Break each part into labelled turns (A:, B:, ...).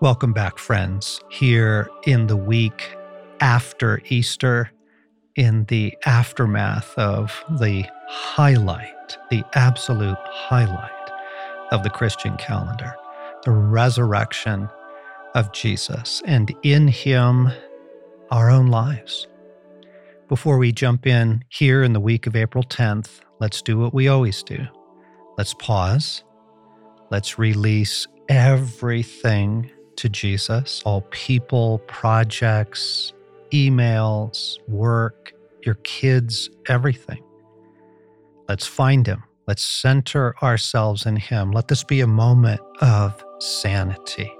A: Welcome back, friends, here in the week after Easter, in the aftermath of the highlight, the absolute highlight of the Christian calendar, the resurrection of Jesus, and in Him, our own lives. Before we jump in here in the week of April 10th, let's do what we always do. Let's pause. Let's release everything to Jesus, all people, projects, emails, work, your kids, everything. Let's find Him. Let's center ourselves in Him. Let this be a moment of sanity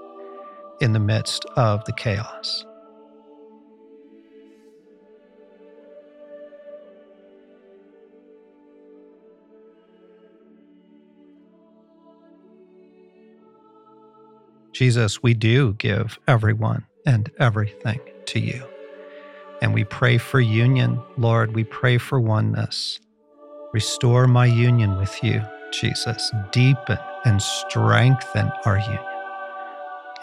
A: in the midst of the chaos. Jesus, we do give everyone and everything to you. And we pray for union, Lord. We pray for oneness. Restore my union with you, Jesus. Deepen and strengthen our union.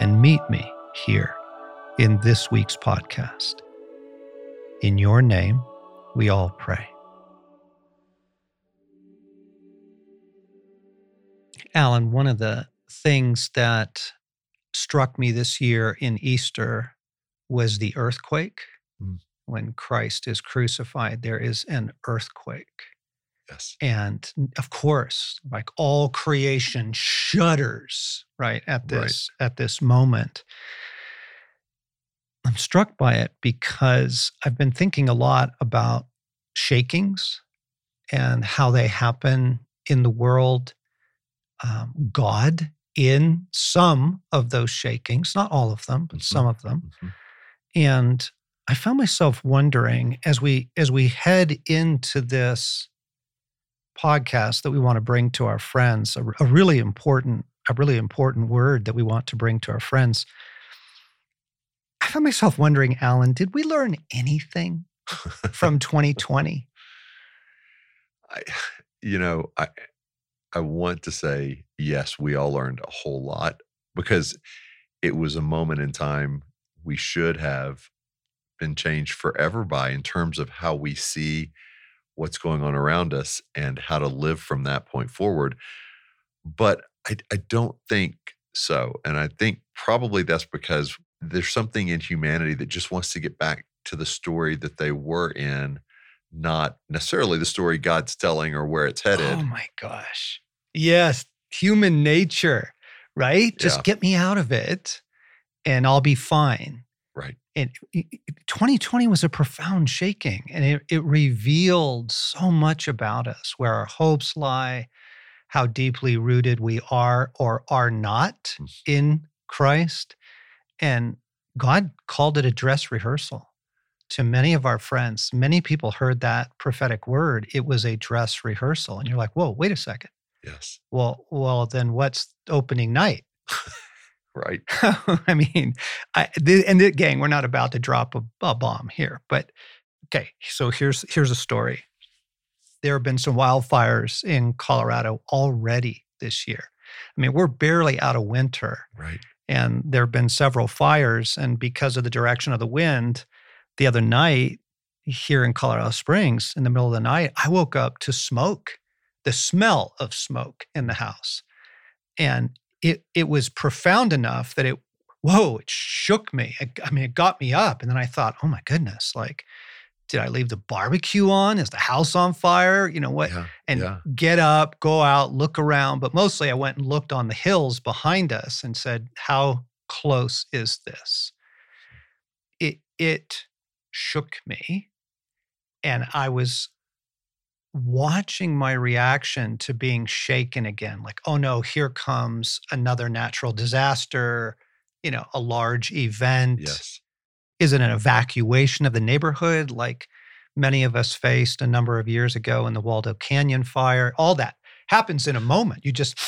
A: And meet me here in this week's podcast. In your name, we all pray. Allen, one of the things that struck me this year in Easter was the earthquake. Mm. When Christ is crucified, there is an earthquake.
B: Yes.
A: And of course, like all creation shudders, right, at this right. at this moment. I'm struck by it because I've been thinking a lot about shakings and how they happen in the world. Um, God in some of those shakings, not all of them, but mm-hmm. some of them. Mm-hmm. And I found myself wondering as we as we head into this podcast that we want to bring to our friends, a, a really important a really important word that we want to bring to our friends. I found myself wondering, Allen, did we learn anything from 2020?
B: I, you know, I I want to say, yes, we all learned a whole lot because it was a moment in time we should have been changed forever by in terms of how we see what's going on around us and how to live from that point forward. But I, I don't think so. And I think probably that's because there's something in humanity that just wants to get back to the story that they were in, not necessarily the story God's telling or where it's oh headed. Oh
A: my gosh. Yes, human nature, right? Just get me out of it and I'll be fine.
B: Right.
A: And 2020 was a profound shaking and it, it revealed so much about us, where our hopes lie, how deeply rooted we are or are not mm. in Christ. And God called it a dress rehearsal to many of our friends. Many people heard that prophetic word. It was a dress rehearsal. And you're like, whoa, wait a second.
B: Yes.
A: Well, well, then what's opening night?
B: right.
A: I mean, I the, and the gang, we're not about to drop a, a bomb here, but okay. So here's here's a story. There have been some wildfires in Colorado already this year. I mean, we're barely out of winter.
B: Right.
A: And there have been several fires. And because of the direction of the wind, the other night here in Colorado Springs, in the middle of the night, I woke up to smoke the smell of smoke in the house. And it it was profound enough that it whoa, it shook me. It, I mean, it got me up. And then I thought, oh my goodness, like, did I leave the barbecue on? Is the house on fire? You know what? Yeah, and yeah. get up, go out, look around. But mostly I went and looked on the hills behind us and said, how close is this? It it shook me. And I was watching my reaction to being shaken again like oh no here comes another natural disaster you know a large event.
B: Yes.
A: Is it an evacuation of the neighborhood like many of us faced a number of years ago in the waldo canyon fire? All that happens in a moment. You just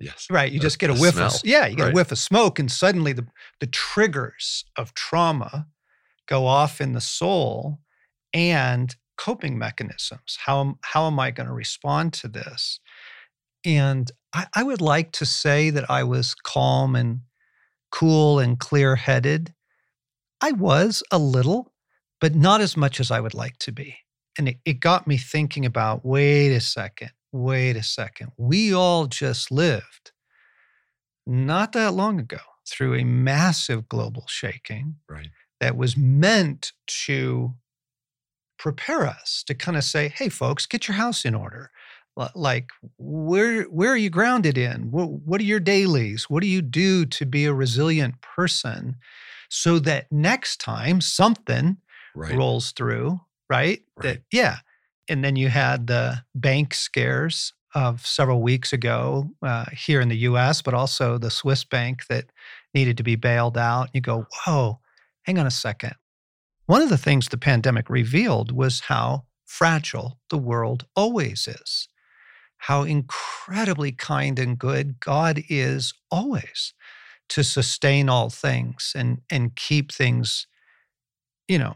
B: yes.
A: Right you just get a whiff smell. of yeah you get right. a whiff of smoke and suddenly the the triggers of trauma go off in the soul and coping mechanisms. How, how am I going to respond to this? And I, I would like to say that I was calm and cool and clear headed. I was a little, but not as much as I would like to be. And it, it got me thinking about wait a second, wait a second. We all just lived not that long ago through a massive global shaking
B: Right.
A: that was meant to prepare us to kind of say, "Hey, folks, get your house in order." Like, where where are you grounded in? What, what are your dailies? What do you do to be a resilient person, so that next time something
B: Right.
A: rolls through, right?
B: Right.
A: That yeah, and then you had the bank scares of several weeks ago uh, here in the U.S., but also the Swiss bank that needed to be bailed out. You go, whoa, hang on a second. One of the things the pandemic revealed was how fragile the world always is, how incredibly kind and good God is always to sustain all things and, and keep things, you know,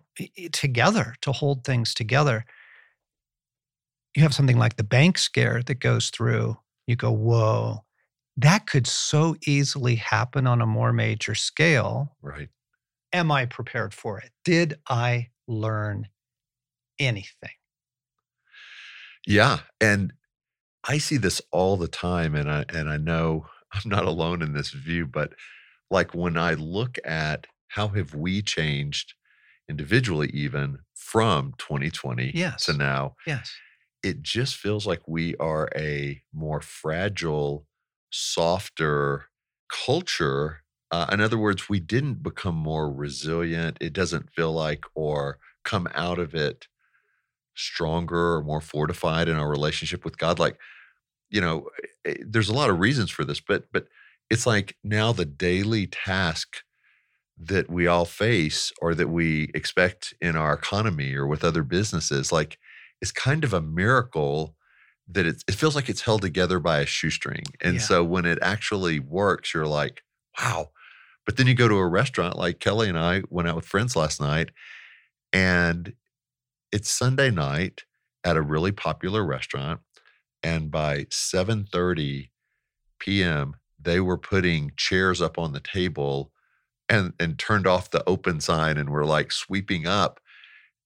A: together, to hold things together. You have something like the bank scare that goes through, you go, whoa, that could so easily happen on a more major scale
B: Right.
A: Am I prepared for it? Did I learn anything?
B: Yeah, and I see this all the time, and I and I know I'm not alone in this view, but like when I look at how have we changed individually, even from 2020
A: Yes.
B: to now,
A: Yes.
B: it just feels like we are a more fragile, softer culture. Uh, in other words, we didn't become more resilient. It doesn't feel like, or come out of it stronger or more fortified in our relationship with God. Like, you know, eh, eh, there's a lot of reasons for this, but but it's like now the daily task that we all face or that we expect in our economy or with other businesses, like it's kind of a miracle that it, it feels like it's held together by a shoestring. And
A: Yeah.
B: so when it actually works, you're like, wow. But then you go to a restaurant like Kelly and I went out with friends last night, and it's Sunday night at a really popular restaurant. And by 7:30 p.m., they were putting chairs up on the table and and turned off the open sign and were like sweeping up.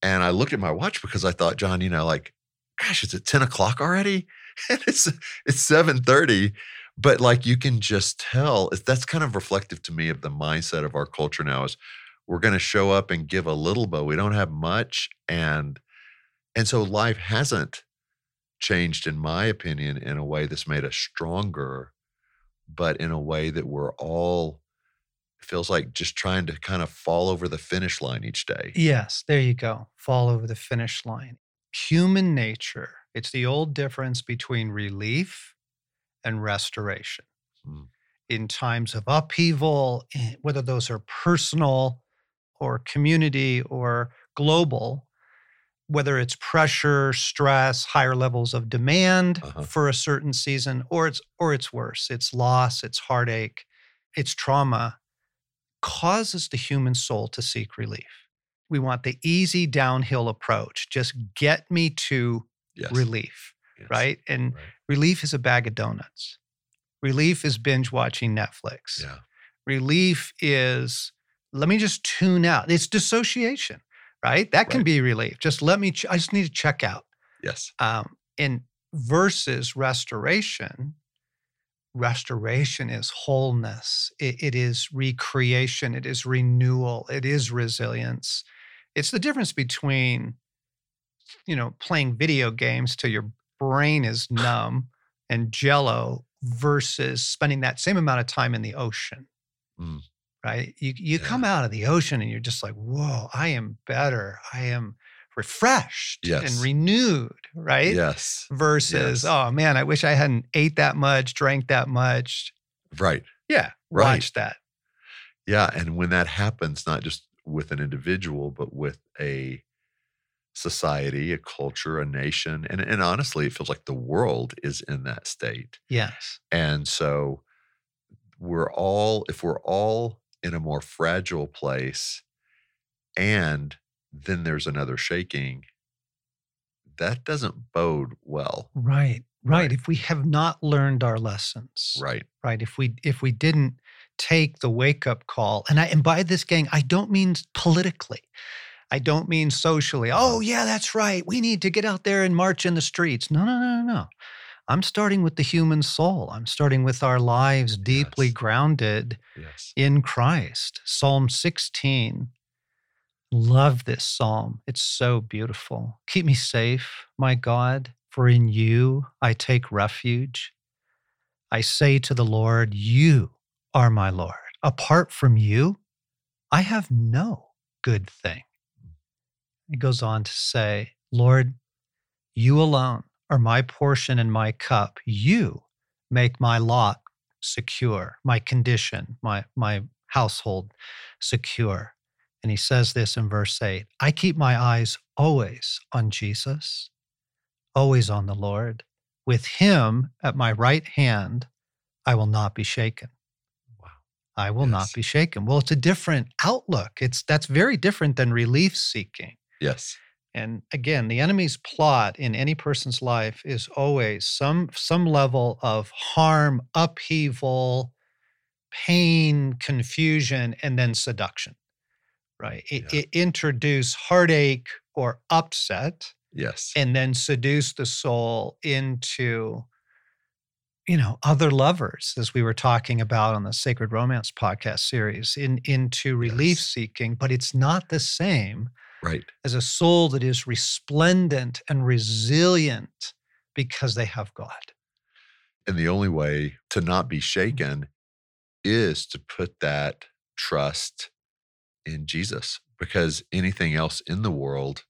B: And I looked at my watch because I thought, John, you know, like, gosh, is it 10 o'clock already? And it's it's 7:30. But like you can just tell, that's kind of reflective to me of the mindset of our culture now is we're going to show up and give a little, but we don't have much. And and so life hasn't changed, in my opinion, in a way that's made us stronger, but in a way that we're all feels like just trying to kind of fall over the finish line each day.
A: Yes, there you go. Fall over the finish line. Human nature. It's the old difference between relief and restoration.
B: Mm.
A: In times of upheaval, eh, whether those are personal or community or global, whether it's pressure, stress, higher levels of demand
B: Uh-huh.
A: for a certain season, or it's or it's worse, it's loss, it's heartache, it's trauma, causes the human soul to seek relief. We want the easy downhill approach. Just get me to
B: Yes.
A: relief,
B: yes,
A: right? And
B: right.
A: relief is a bag of donuts. Relief is binge watching Netflix.
B: Yeah.
A: Relief is let me just tune out. It's dissociation, right? That can
B: Right.
A: be relief. Just let me. Ch- I just need to check out.
B: Yes.
A: Um, and versus restoration, restoration is wholeness. It, it is recreation. It is renewal. It is resilience. It's the difference between, you know, playing video games till your brain is numb and jello versus spending that same amount of time in the ocean.
B: Mm.
A: Right? You you
B: Yeah.
A: come out of the ocean and you're just like, whoa, I am better. I am refreshed
B: Yes.
A: and renewed, right?
B: Yes.
A: Versus,
B: Yes.
A: oh man, I wish I hadn't ate that much, drank that much.
B: Right.
A: Yeah,
B: Right.
A: watch that.
B: Yeah. And when that happens, not just with an individual, but with a society, a culture, a nation, and, and honestly, it feels like the world is in that state.
A: Yes.
B: And so we're all, if we're all in a more fragile place and then there's another shaking, that doesn't bode well.
A: Right. Right.
B: Right.
A: If we have not learned our lessons,
B: Right.
A: right? If we if we didn't take the wake up call. And I and by this gang, I don't mean politically. I don't mean socially. Oh, uh-huh. yeah, that's right. We need to get out there and march in the streets. No, no, no, no, no. I'm starting with the human soul. I'm starting with our lives deeply
B: Yes.
A: grounded
B: Yes.
A: in Christ. Psalm 16. Love this psalm. It's so beautiful. Keep me safe, my God, for in you I take refuge. I say to the Lord, You are my Lord. Apart from you, I have no good thing. It goes on to say, Lord, you alone are my portion and my cup. You make my lot secure, my condition, my, my household secure. And he says this in verse 8 I keep my eyes always on Jesus, always on the Lord. With him at my right hand, I will not be shaken.
B: Wow.
A: I will not be shaken. Well, it's a different outlook. It's that's very different than relief seeking.
B: Yes.
A: And again, the enemy's plot in any person's life is always some some level of harm, upheaval, pain, confusion, and then seduction. Right? It,
B: Yeah.
A: it introduce heartache or upset,
B: Yes.
A: and then seduce the soul into you know other lovers as we were talking about on the sacred romance podcast series in into relief
B: Yes.
A: seeking but it's not the same
B: right.
A: as a soul that is resplendent and resilient because they have God.
B: And the only way to not be mm-hmm. shaken is to put that trust in Jesus because anything else in the world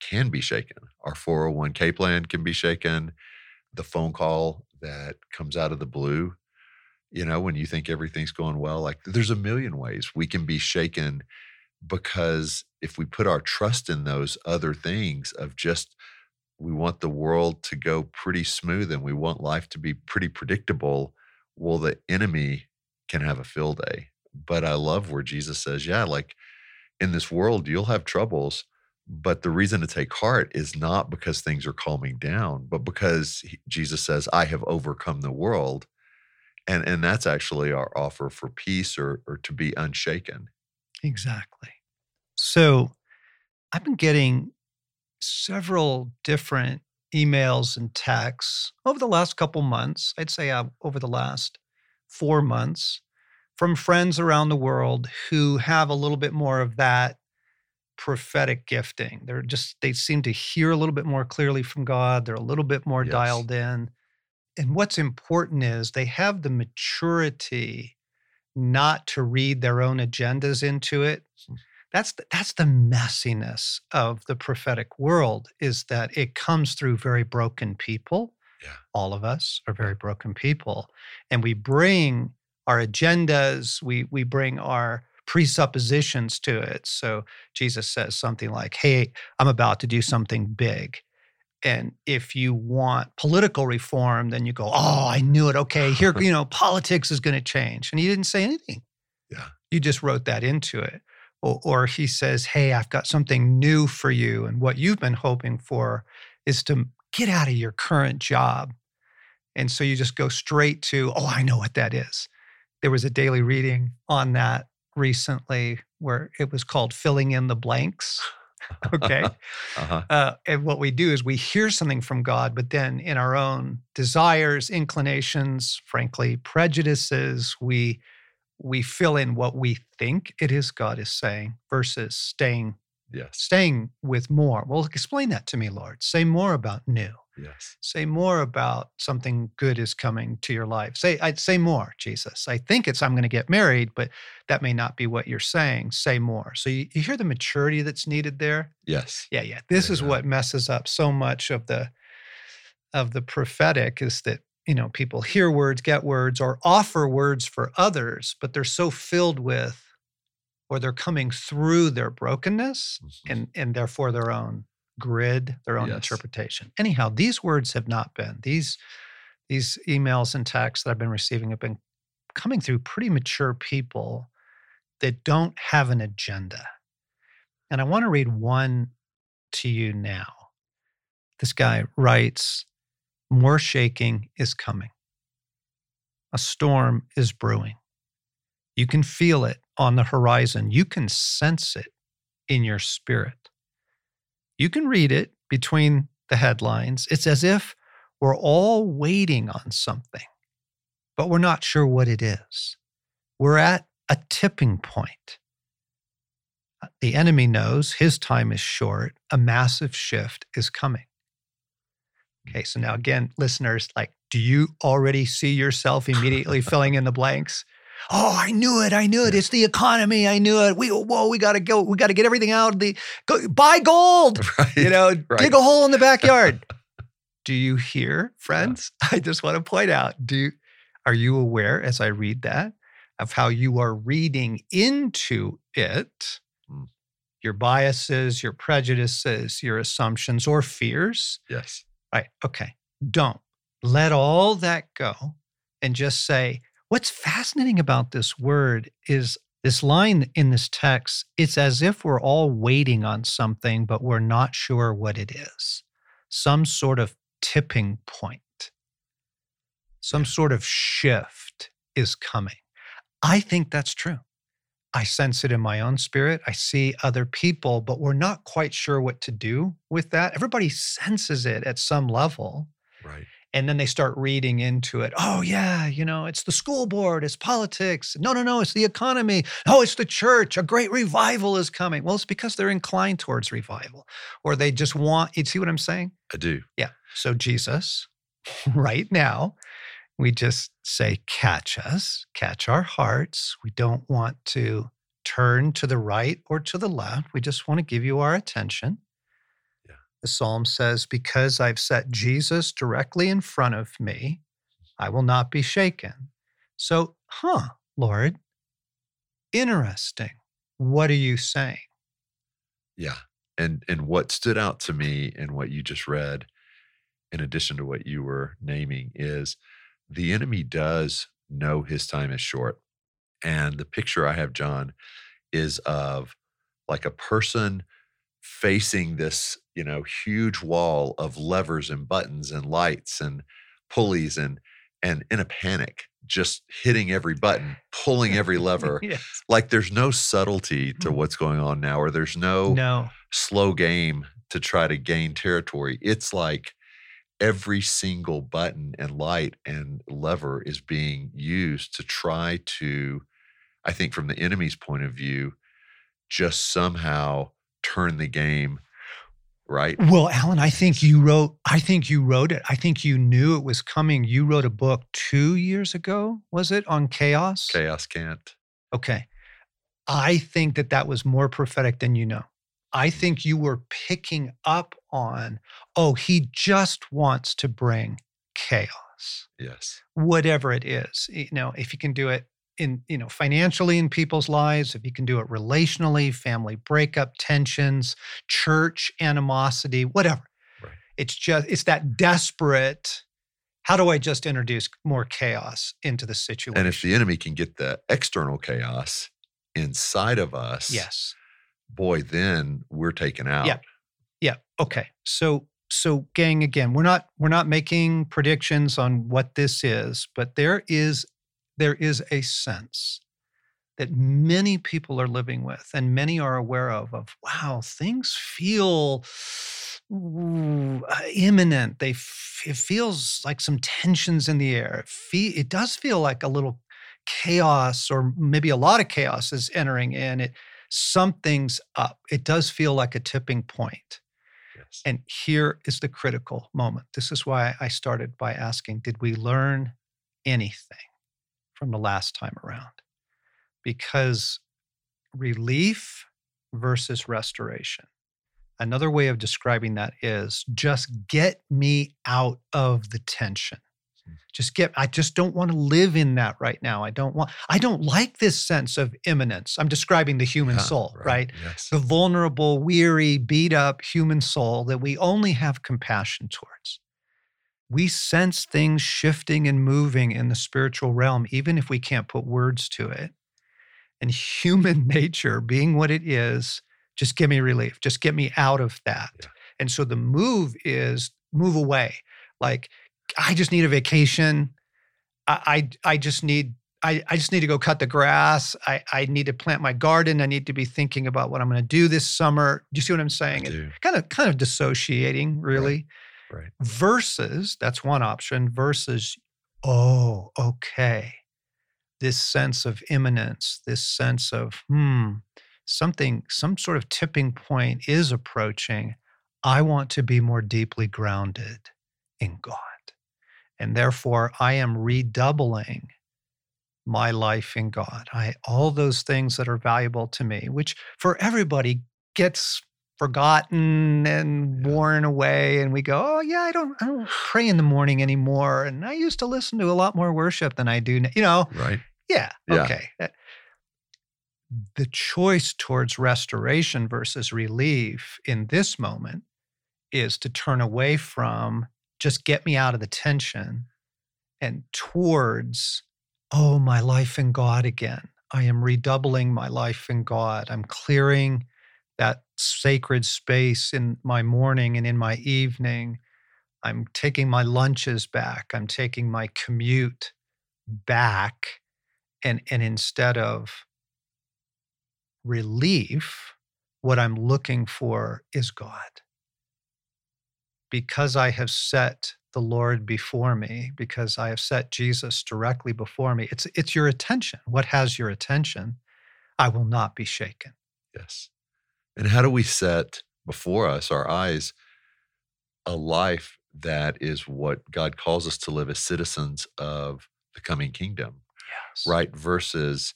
B: can be shaken. Our 401k plan can be shaken. The phone call that comes out of the blue, you know, when you think everything's going well, like there's a million ways we can be shaken because if we put our trust in those other things of just we want the world to go pretty smooth and we want life to be pretty predictable well the enemy can have a field day. But i love where jesus says yeah like in this world you'll have troubles but the reason to take heart is not because things are calming down but because jesus says i have overcome the world and and that's actually our offer for peace or or to be unshaken
A: Exactly. So I've been getting several different emails and texts over the last couple months. I'd say uh, over the last four months from friends around the world who have a little bit more of that prophetic gifting. They're just, they seem to hear a little bit more clearly from God. They're a little bit more
B: Yes.
A: dialed in. And what's important is they have the maturity not to read their own agendas into it.
B: Mm.
A: That's the, that's the messiness of the prophetic world is that it comes through very broken people.
B: Yeah.
A: All of us are very broken people and we bring our agendas, we we bring our presuppositions to it. So Jesus says something like, "Hey, I'm about to do something big." And if you want political reform, then you go, "Oh, I knew it. Okay, here, you know, politics is going to change." And he didn't say anything.
B: Yeah.
A: You just wrote that into it. Or, or he says, "Hey, I've got something new for you, and what you've been hoping for is to get out of your current job." And so you just go straight to, "Oh, I know what that is." There was a daily reading on that recently where it was called "Filling in the Blanks." Okay.
B: uh-huh
A: Uh, and what we do is we hear something from God, but then in our own desires, inclinations, frankly, prejudices, we we fill in what we think it is God is saying versus staying
B: yes
A: staying with more. Well, explain that to me, Lord. Say more about new.
B: yes
A: Say more about something good is coming to your life. Say, I'd say more, Jesus. I think it's I'm going to get married, but that may not be what you're saying. Say more. So you, you hear the maturity that's needed there.
B: yes
A: Yeah, yeah. This is
B: Amen.
A: what messes up so much of the of the prophetic is that you know people hear words, get words, or offer words for others, but they're so filled with, or they're coming through their brokenness
B: Mhm.
A: and and therefore their own grid, their own
B: Yes.
A: interpretation. Anyhow, these words have not been these these emails and texts that I've been receiving have been coming through pretty mature people that don't have an agenda. And I want to read one to you now. This guy writes, More shaking is coming. A storm is brewing. You can feel it on the horizon. You can sense it in your spirit. You can read it between the headlines. It's as if we're all waiting on something, but we're not sure what it is. We're at a tipping point. Uh, the enemy knows his time is short, a massive shift is coming. Okay, so now again, listeners, like, do you already see yourself immediately filling in the blanks? Oh, I knew it. I knew it. It's the economy. I knew it. We whoa, we gotta go. We gotta get everything out. of The go buy gold.
B: Right.
A: You know,
B: right.
A: dig a hole in the backyard. do you hear, friends? I just want to point out. Do you, are you aware as I read that of how you are reading into it?
B: Mm.
A: Your biases, your prejudices, your assumptions, or fears.
B: Yes.
A: Right. Okay. Don't let all that go and just say, what's fascinating about this word is this line in this text. It's as if we're all waiting on something, but we're not sure what it is. Some sort of tipping point, some sort of shift is coming. I think that's true. I sense it in my own spirit. I see other people, but we're not quite sure what to do with that. Everybody senses it at some level. And then they start reading into it. Oh, yeah, you know, it's the school board, it's politics. No, no, no, it's the economy. Oh, it's the church. A great revival is coming. Well, it's because they're inclined towards revival or they just want, you see what I'm saying?
B: I do.
A: Yeah. So, Jesus, right now, we just say, catch us, catch our hearts. We don't want to turn to the right or to the left. We just want to give you our attention. The psalm says, Because I've set Jesus directly in front of me, I will not be shaken. So, huh, Lord, interesting. What are you saying?
B: Yeah. And and what stood out to me in what you just read, in addition to what you were naming, is the enemy does know his time is short. And the picture I have, John, is of like a person facing this, you know, huge wall of levers and buttons and lights and pulleys and and in a panic, just hitting every button, pulling every lever.
A: yes.
B: Like there's no subtlety to
A: Mm.
B: what's going on now, or there's no
A: No.
B: slow game to try to gain territory. It's like every single button and light and lever is being used to try to, I think, from the enemy's point of view, just somehow turn the game right.
A: Well, Allen, I think you wrote. I think you wrote it. I think you knew it was coming. You wrote a book two years ago. Was it on chaos?
B: Chaos can't.
A: Okay. I think that that was more prophetic than you know. I think you were picking up on. Oh, he just wants to bring chaos,
B: Yes.
A: whatever it is. You know, if you can do it in you know financially in people's lives if you can do it relationally family breakup tensions church animosity whatever
B: Right.
A: it's just it's that desperate how do i just introduce more chaos into the situation
B: And if the enemy can get the external chaos inside of us,
A: yes
B: boy, then we're taken out.
A: Yeah. yeah okay so so gang again we're not we're not making predictions on what this is but there is there is a sense that many people are living with and many are aware of of wow things feel ooh, imminent. They f- it feels like some tensions in the air. It, fe- it does feel like a little chaos or maybe a lot of chaos is entering in. It something's up. It does feel like a tipping point.
B: Yes.
A: and here is the critical moment. This is why I started by asking Did we learn anything from the last time around? Because relief versus restoration. Another way of describing that is just get me out of the tension.
B: Hmm.
A: Just get, I just don't want to live in that right now. I don't want, I don't like this sense of imminence. I'm describing the human soul, right?
B: Yes.
A: the vulnerable, weary, beat up human soul that we only have compassion towards. We sense things shifting and moving in the spiritual realm, even if we can't put words to it. And human nature, being what it is, just give me relief, just get me out of that.
B: Yeah.
A: And so the move is move away. Like, I just need a vacation. I, I, I just need I, I just need to go cut the grass. I, I need to plant my garden. I need to be thinking about what I'm going to do this summer. Do you see what I'm saying?
B: do.
A: kind of kind of dissociating, really.
B: Right.
A: Versus that's one option. Versus, oh, okay, this sense of imminence, this sense of hmm, something, some sort of tipping point is approaching. I want to be more deeply grounded in God. And therefore, I am redoubling my life in God. I all those things that are valuable to me, which for everybody gets forgotten and worn away and we go, "Oh yeah, I don't I don't pray in the morning anymore and I used to listen to a lot more worship than I do now." You know,
B: Right.
A: yeah,
B: Yeah.
A: okay. Uh, The choice towards restoration versus relief in this moment is to turn away from just get me out of the tension and towards, oh, my life in God again. I am redoubling my life in God. I'm clearing that sacred space in my morning and in my evening. I'm taking my lunches back. I'm taking my commute back. And, and instead of relief, what I'm looking for is God. Because I have set the Lord before me, because I have set Jesus directly before me, it's, it's your attention. What has your attention? I will not be shaken.
B: Yes. And how do we set before us, our eyes, a life that is what God calls us to live as citizens of the coming kingdom,
A: Yes.
B: right? Versus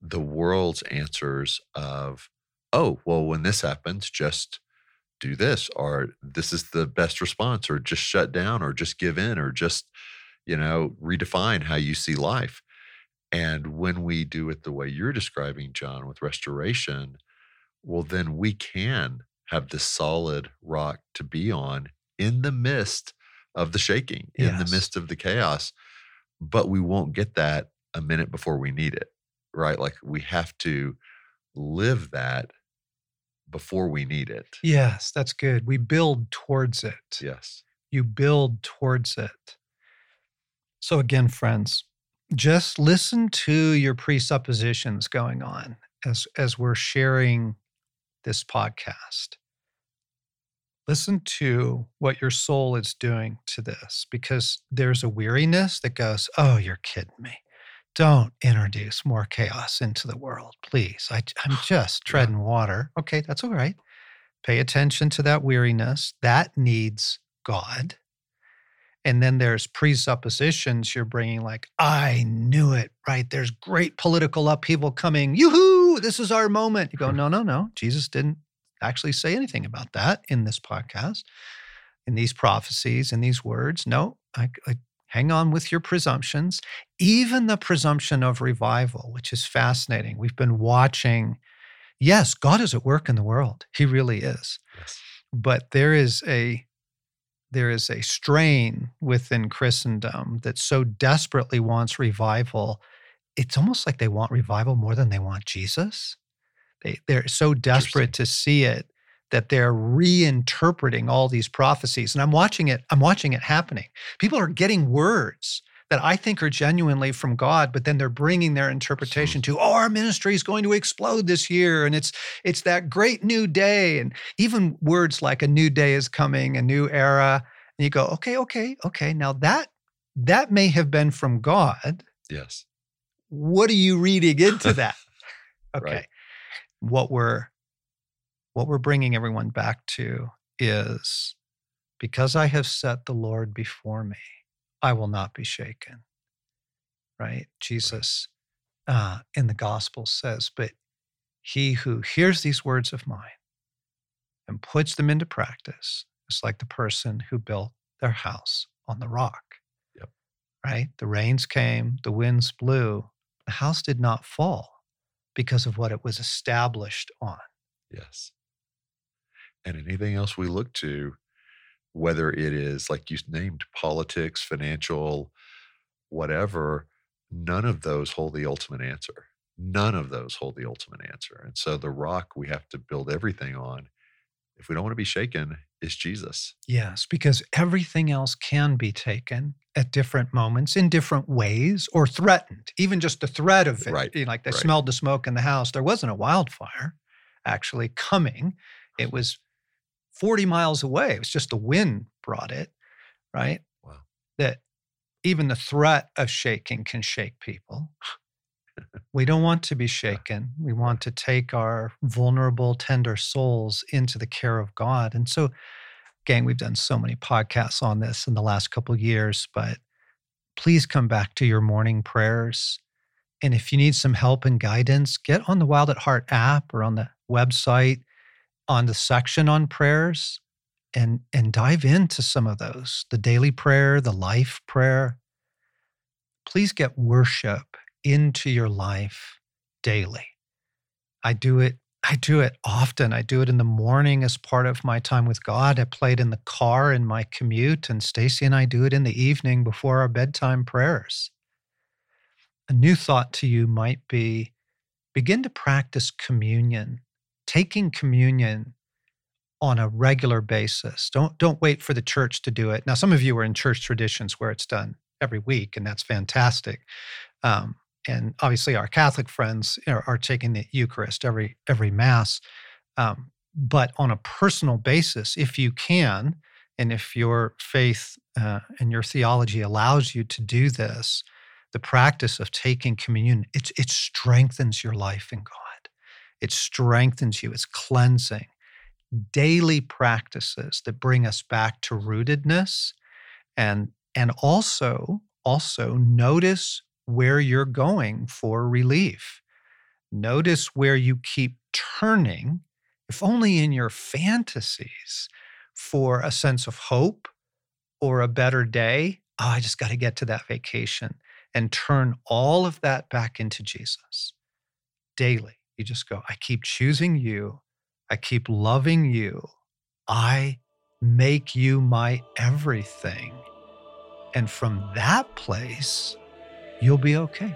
B: the world's answers of, oh, well, when this happens, just do this, or this is the best response, or just shut down, or just give in, or just, you know, redefine how you see life. And when we do it the way you're describing, John, with restoration, well, then we can have this solid rock to be on in the midst of the shaking, in the midst of the chaos. But we won't get that a minute before we need it, right? Like we have to live that before we need it.
A: Yes, that's good. We build towards it.
B: Yes.
A: You build towards it. So, again, friends, just listen to your presuppositions going on as, as we're sharing this podcast. Listen to what your soul is doing to this because there's a weariness that goes, Oh, you're kidding me. Don't introduce more chaos into the world, please. I, I'm just treading water. Okay, that's all right. Pay attention to that weariness. That needs God. And then there's presuppositions you're bringing, like, I knew it, right? There's great political upheaval coming. This is our moment. You go, no, no, no. Jesus didn't actually say anything about that in this podcast, in these prophecies, in these words. No, I, I hang on with your presumptions. Even the presumption of revival, which is fascinating. We've been watching. Yes, God is at work in the world. He really is
B: Yes.
A: but there is a there is a strain within Christendom that so desperately wants revival. It's almost like they want revival more than they want Jesus. They they're so desperate to see it that they're reinterpreting all these prophecies. And I'm watching it, I'm watching it happening. People are getting words that I think are genuinely from God, but then they're bringing their hmm. interpretation to, oh, our ministry is going to explode this year. And it's it's that great new day. And even words like a new day is coming, a new era. And you go, okay, okay, okay. Now that that may have been from God.
B: Yes.
A: What are you reading into that? Okay.
B: Right.
A: What we're what we're bringing everyone back to is because I have set the Lord before me, I will not be shaken. Right? Jesus uh, in the gospel says, but he who hears these words of mine and puts them into practice is like the person who built their house on the rock.
B: Yep.
A: Right? The rains came, the winds blew, the house did not fall because of what it was established on.
B: Yes. And anything else we look to, whether it is like you named politics, financial, whatever, none of those hold the ultimate answer. None of those hold the ultimate answer. And so the rock we have to build everything on if we don't want to be shaken, is Jesus.
A: Yes, because everything else can be taken at different moments in different ways or threatened. Even just the threat of it.
B: Right,
A: You know, Like they
B: right.
A: smelled the smoke in the house. There wasn't a wildfire actually coming. It was 40 miles away. It was just the wind brought it, right?
B: Wow.
A: That even the threat of shaking can shake people. We don't want to be shaken. We want to take our vulnerable, tender souls into the care of God. And so, gang, we've done so many podcasts on this in the last couple of years, but please come back to your morning prayers. And if you need some help and guidance, get on the Wild at Heart app or on the website on the section on prayers and and dive into some of those. The daily prayer, the life prayer. Please get worship into your life daily. I do it I do it often. I do it in the morning as part of my time with God. I play it in the car in my commute and Stasi and I do it in the evening before our bedtime prayers. A new thought to you might be begin to practice communion, taking communion on a regular basis. Don't don't wait for the church to do it. Now, some of you are in church traditions where it's done every week, and that's fantastic. Um, and obviously, our Catholic friends are, are taking the Eucharist every every Mass. Um, but on a personal basis, if you can, and if your faith uh, and your theology allows you to do this, the practice of taking communion it it strengthens your life in God. It strengthens you. It's cleansing daily practices that bring us back to rootedness and and also also notice where you're going for relief notice where you keep turning if only in your fantasies for a sense of hope or a better day oh i just got to get to that vacation and turn all of that back into jesus daily you just go i keep choosing you I keep loving you. I make you my everything. And from that place, you'll be okay.